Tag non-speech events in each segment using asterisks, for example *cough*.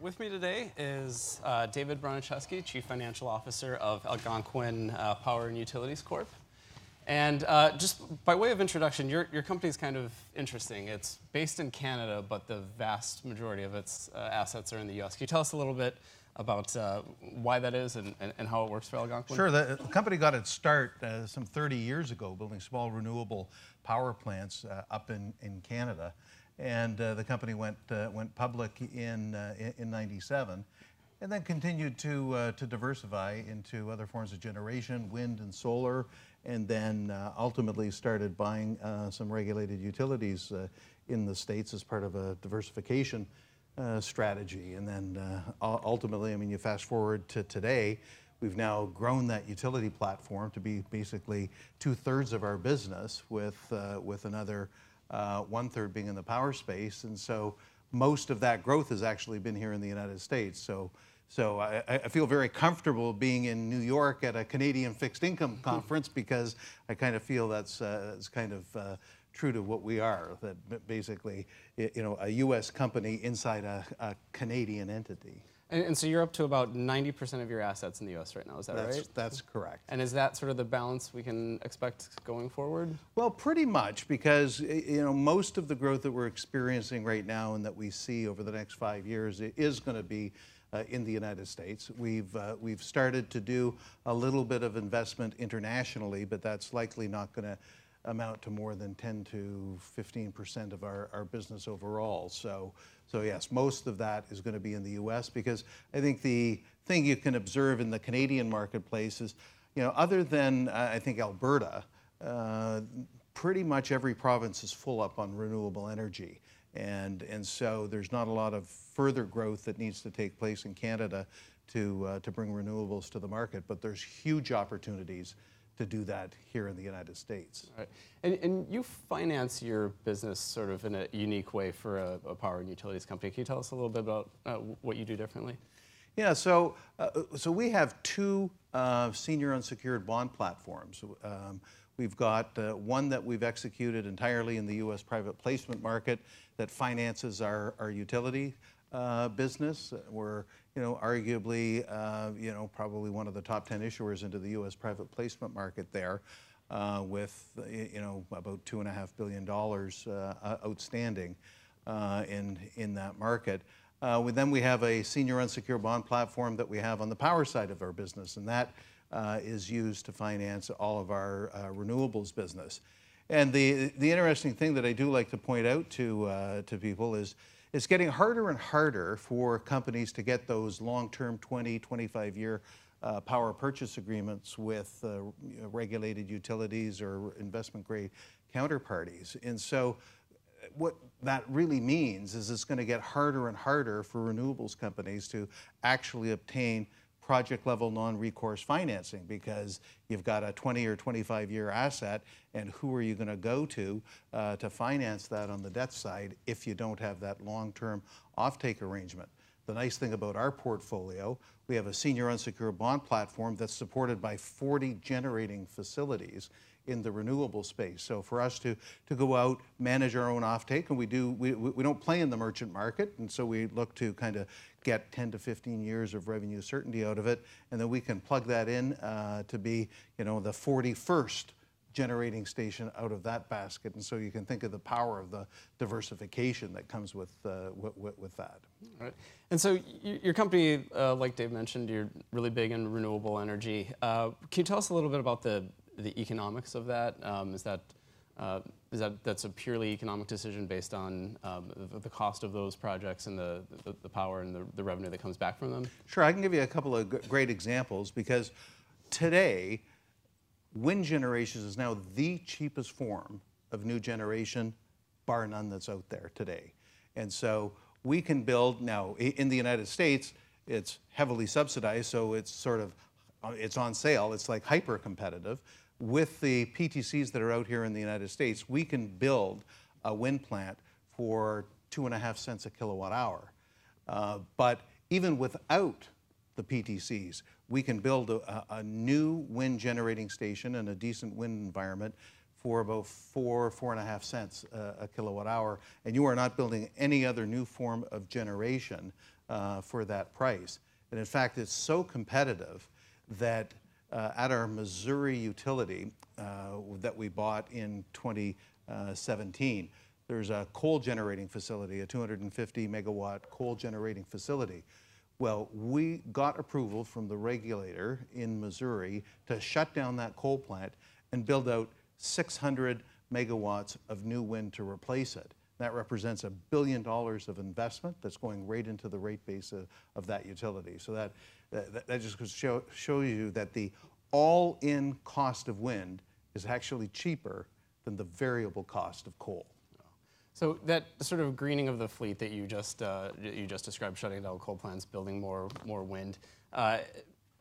With me today is uh, David Bronicheski, Chief Financial Officer of Algonquin uh, Power and Utilities Corp. And uh, just by way of introduction, your, your company is kind of interesting. It's based in Canada, but the vast majority of its uh, assets are in the US. Can you tell us a little bit about uh, why that is and, and, and, how it works for Algonquin? Sure. The company got its start uh, some 30 years ago building small renewable power plants uh, up in, in Canada. And uh, the company went, uh, went public in, uh, in 97 and then continued to, to diversify into other forms of generation, wind and solar, and then ultimately started buying some regulated utilities in the States as part of a diversification uh, strategy. And then uh, ultimately, I mean, you fast forward to today, we've now grown that utility platform to be basically two thirds of our business, with, uh, with another uh, one third being in the power space. And so most of that growth has actually been here in the United States. So so I, I, feel very comfortable being in New York at a Canadian fixed income *laughs* conference because I kind of feel that's, uh, that's kind of uh, true to what we are, that basically, you know, a U.S. company inside a, a Canadian entity. And, and, so you're up to about 90% of your assets in the U.S. right now, is that that's, right? That's correct. And is that sort of the balance we can expect going forward? Well, pretty much, because you know most of the growth that we're experiencing right now and that we see over the next five years is going to be uh, in the United States. We've uh, we've started to do a little bit of investment internationally, but that's likely not going to amount to more than 10 to 15 percent of our, our business overall. So, so yes, most of that is going to be in the U.S. because I think the thing you can observe in the Canadian marketplace is, you know, other than uh, I think Alberta, uh, pretty much every province is full up on renewable energy. And, and so there's not a lot of further growth that needs to take place in Canada to, uh, to bring renewables to the market, but there's huge opportunities to do that here in the United States. Right. And, and you finance your business sort of in a unique way for a, a power and utilities company. Can you tell us a little bit about uh, what you do differently? Yeah, so, uh, so we have two uh, senior unsecured bond platforms. Um, we've got uh, one that we've executed entirely in the U.S. private placement market that finances our, our utility uh, business. We're, you know, arguably, uh, you know, probably one of the top 10 issuers into the U.S. private placement market there. Uh, with you know about two and a half billion dollars uh, outstanding uh, in in that market. Uh, then we have a senior unsecured bond platform that we have on the power side of our business, and that is used to finance all of our renewables business. And the the interesting thing that I do like to point out to to people is it's getting harder and harder for companies to get those long-term 20, 25-year uh, power purchase agreements with uh, regulated utilities or investment-grade counterparties. And so uh, what that really means is it's going to get harder and harder for renewables companies to actually obtain project level non-recourse financing because you've got a 20 or 25 year asset and who are you going to go to uh, to finance that on the debt side if you don't have that long-term offtake arrangement. The nice thing about our portfolio, we have a senior unsecured bond platform that's supported by 40 generating facilities in the renewable space. So for us to, to go out, manage our own offtake, and we do, we, we don't play in the merchant market, and so we look to kind of get 10 to 15 years of revenue certainty out of it, and then we can plug that in uh, to be, you know, the 41st generating station out of that basket. And so you can think of the power of the diversification that comes with, uh, with, with, that. Right. And so your company, uh, like Dave mentioned, you're really big in renewable energy. Uh, can you tell us a little bit about the the economics of that? Um, is that uh, is that that's a purely economic decision based on um, the, the, cost of those projects and the, the, the power and the, the, revenue that comes back from them? Sure, I can give you a couple of great examples because today, wind generation is now the cheapest form of new generation, bar none that's out there today. And so we can build now in the United States, it's heavily subsidized, so it's sort of uh, it's on sale. It's like hyper competitive with the PTCs that are out here in the United States, we can build a wind plant for two and a half cents a kilowatt hour. Uh, but even without the PTCs, we can build a, a, new wind generating station in a decent wind environment for about four, four and a half cents uh, a kilowatt hour. And you are not building any other new form of generation uh, for that price. And in fact, it's so competitive that uh, at our Missouri utility uh, that we bought in 2017, there's a coal generating facility, a 250 megawatt coal generating facility. Well, we got approval from the regulator in Missouri to shut down that coal plant and build out 600 megawatts of new wind to replace it. That represents a billion dollars of investment that's going right into the rate base of, of that utility. So that, that, that just show, shows you that the all-in cost of wind is actually cheaper than the variable cost of coal. So that sort of greening of the fleet that you just uh, you just described, shutting down coal plants, building more more wind. Uh,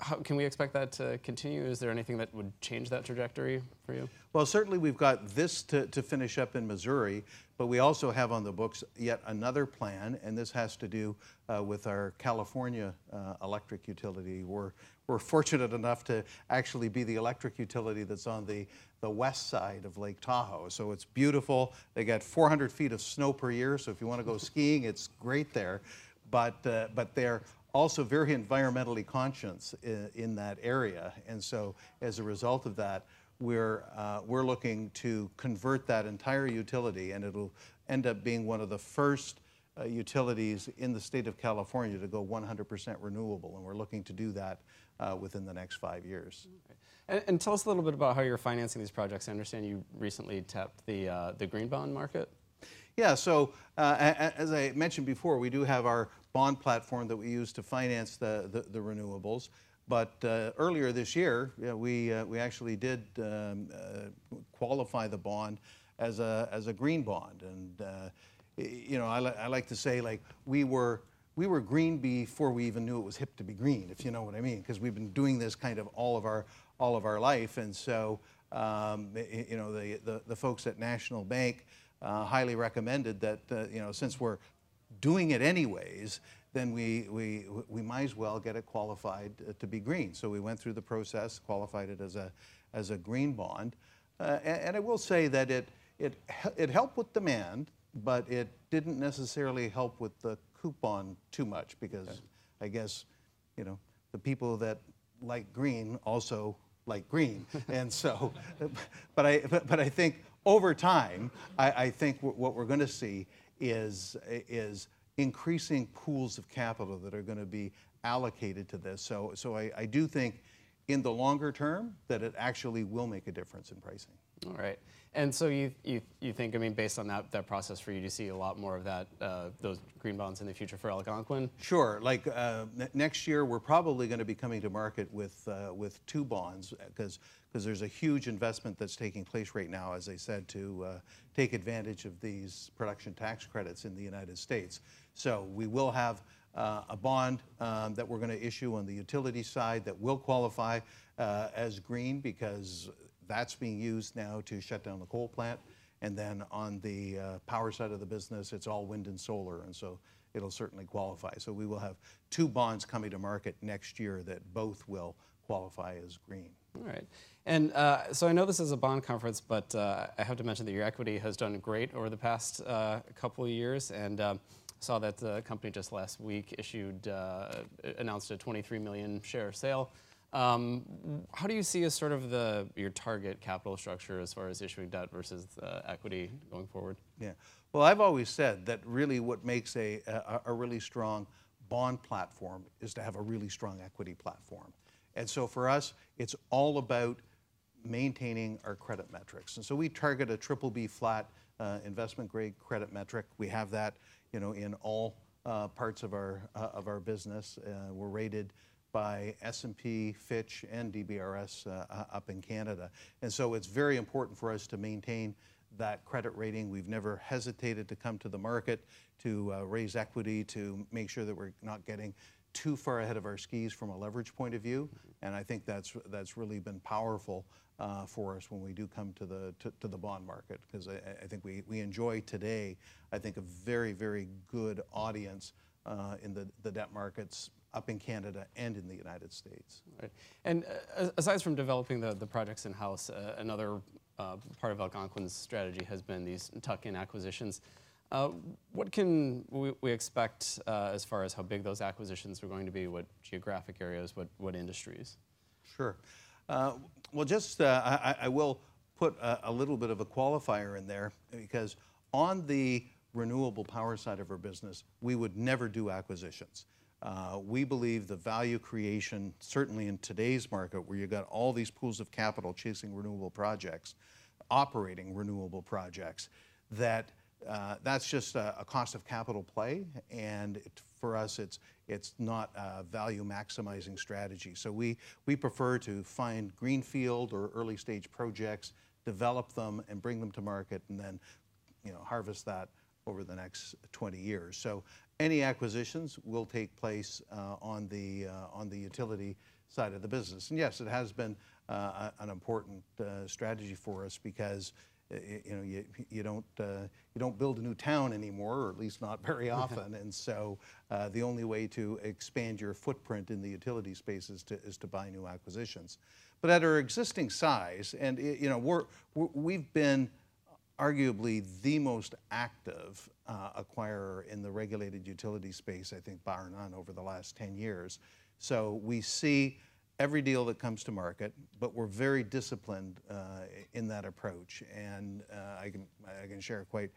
how, can we expect that to continue? Is there anything that would change that trajectory for you? Well, certainly we've got this to, to finish up in Missouri, but we also have on the books yet another plan, and this has to do uh, with our California uh, electric utility. We're, we're fortunate enough to actually be the electric utility that's on the, the west side of Lake Tahoe. So it's beautiful. They got 400 feet of snow per year, so if you want to go *laughs* skiing, it's great there. But, uh, but they're also very environmentally conscious in, in, that area. And so as a result of that, we're, uh, we're looking to convert that entire utility and it'll end up being one of the first uh, utilities in the state of California to go 100% renewable. And we're looking to do that uh, within the next five years. Okay. And, and, tell us a little bit about how you're financing these projects. I understand you recently tapped the, uh, the green bond market. Yeah, so uh, as I mentioned before, we do have our bond platform that we use to finance the, the, the renewables. But uh, earlier this year, yeah, we, uh, we actually did um, uh, qualify the bond as a, as a green bond. And, uh, you know, I, li- I like to say, like, we were, we were green before we even knew it was hip to be green, if you know what I mean, because we've been doing this kind of all of our, all of our life. And so, um, you know, the, the, the, folks at National Bank uh, highly recommended that, uh, you know, since we're doing it anyways, then we, we, we might as well get it qualified to be green. So we went through the process, qualified it as a, as a green bond. Uh, and, and, I will say that it, it, it helped with demand, but it didn't necessarily help with the coupon too much because okay. I guess, you know, the people that like green also like green. *laughs* and so, but I, but, but I think over time, I, I think what we're going to see is, is increasing pools of capital that are going to be allocated to this. So, so I, I do think in the longer term that it actually will make a difference in pricing. All right. And so you, you, you think, I mean, based on that, that process for you to see a lot more of that, uh, those green bonds in the future for Algonquin? Sure. Like uh, next year, we're probably going to be coming to market with, uh, with two bonds because because there's a huge investment that's taking place right now, as I said, to uh, take advantage of these production tax credits in the United States. So we will have uh, a bond um, that we're going to issue on the utility side that will qualify uh, as green because that's being used now to shut down the coal plant. And then on the uh, power side of the business, it's all wind and solar. And so it'll certainly qualify. So we will have two bonds coming to market next year that both will qualify as green. All right. And uh, so I know this is a bond conference, but uh, I have to mention that your equity has done great over the past uh, couple of years. And um, saw that the company just last week issued, uh, announced a 23 million share sale. Um, how do you see as sort of the your target capital structure as far as issuing debt versus uh, equity going forward? Yeah. Well, I've always said that really what makes a, a, a really strong bond platform is to have a really strong equity platform. And so for us, it's all about maintaining our credit metrics. And so we target a triple B flat uh, investment grade credit metric. We have that, you know, in all uh, parts of our uh, of our business. Uh, we're rated by S&P, Fitch, and DBRS uh, up in Canada. And so it's very important for us to maintain that credit rating. We've never hesitated to come to the market to uh, raise equity to make sure that we're not getting too far ahead of our skis from a leverage point of view. And I think that's, that's really been powerful uh, for us when we do come to the, to, to the bond market. Because I, I, think we, we enjoy today, I think, a very, very good audience uh, in the, the debt markets up in Canada and in the United States. Right. And uh, aside from developing the, the projects in-house, uh, another uh, part of Algonquin's strategy has been these tuck-in acquisitions. Uh, what can we, we expect uh, as far as how big those acquisitions are going to be? What geographic areas? What, what industries? Sure. Uh, well, just uh, I, I will put a, a little bit of a qualifier in there because on the renewable power side of our business, we would never do acquisitions. Uh, we believe the value creation, certainly in today's market where you've got all these pools of capital chasing renewable projects, operating renewable projects, that uh, that's just a, a cost of capital play, and it, for us, it's it's not a value maximizing strategy. So we we prefer to find greenfield or early stage projects, develop them, and bring them to market, and then you know harvest that over the next 20 years. So any acquisitions will take place uh, on the uh, on the utility side of the business. And yes, it has been uh, an important uh, strategy for us because you know you, you don't uh, you don't build a new town anymore, or at least not very *laughs* often. and so uh, the only way to expand your footprint in the utility space is to is to buy new acquisitions. But at our existing size, and you know we're, we're we've been arguably the most active uh, acquirer in the regulated utility space, I think, bar none, over the last 10 years. So we see every deal that comes to market, but we're very disciplined uh, in that approach. And uh, I, can, I can share quite,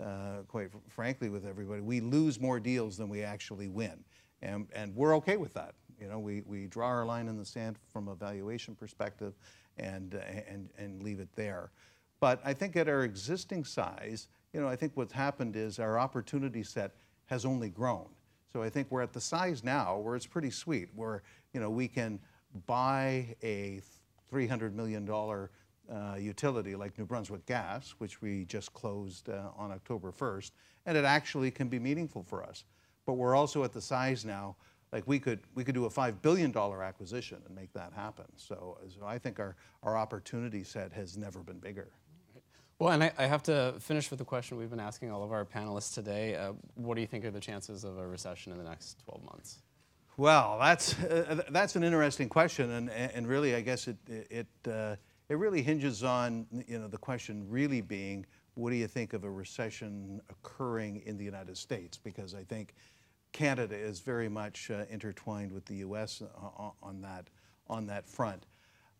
uh, quite frankly with everybody, we lose more deals than we actually win. And, and we're okay with that. You know, we, we draw our line in the sand from a valuation perspective and, and, and leave it there. But I think at our existing size, you know, I think what's happened is our opportunity set has only grown. So I think we're at the size now where it's pretty sweet, where, you know, we can buy a $300 million uh, utility like New Brunswick Gas, which we just closed uh, on October 1st, and it actually can be meaningful for us. But we're also at the size now, like we could, we could do a $5 billion acquisition and make that happen. So, so I think our, our opportunity set has never been bigger. Well, and I, I have to finish with the question we've been asking all of our panelists today. Uh, what do you think are the chances of a recession in the next 12 months? Well, that's uh, that's an interesting question, and and really, I guess it it uh, it really hinges on you know the question really being what do you think of a recession occurring in the United States? Because I think Canada is very much uh, intertwined with the U.S. on, on that on that front.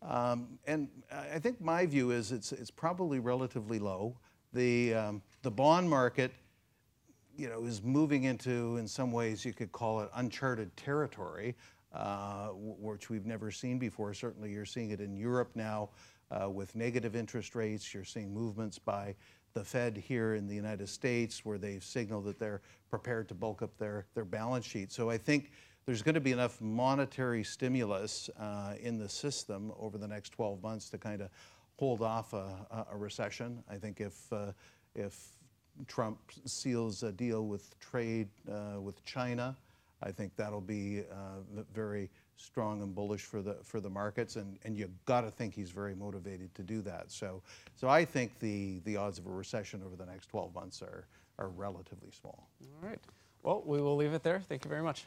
Um, and I think my view is it's, it's probably relatively low. The, um, the bond market you know, is moving into, in some ways, you could call it uncharted territory, uh, which we've never seen before. Certainly, you're seeing it in Europe now uh, with negative interest rates. You're seeing movements by the Fed here in the United States where they've signaled that they're prepared to bulk up their, their balance sheet. So I think there's going to be enough monetary stimulus uh, in the system over the next 12 months to kind of hold off a, a- recession. I think if, uh, if Trump seals a deal with trade uh, with China, I think that'll be uh, very strong and bullish for the for the markets, and, and you got to think he's very motivated to do that. So so I think the the odds of a recession over the next 12 months are are relatively small. All right. Well, we will leave it there. Thank you very much.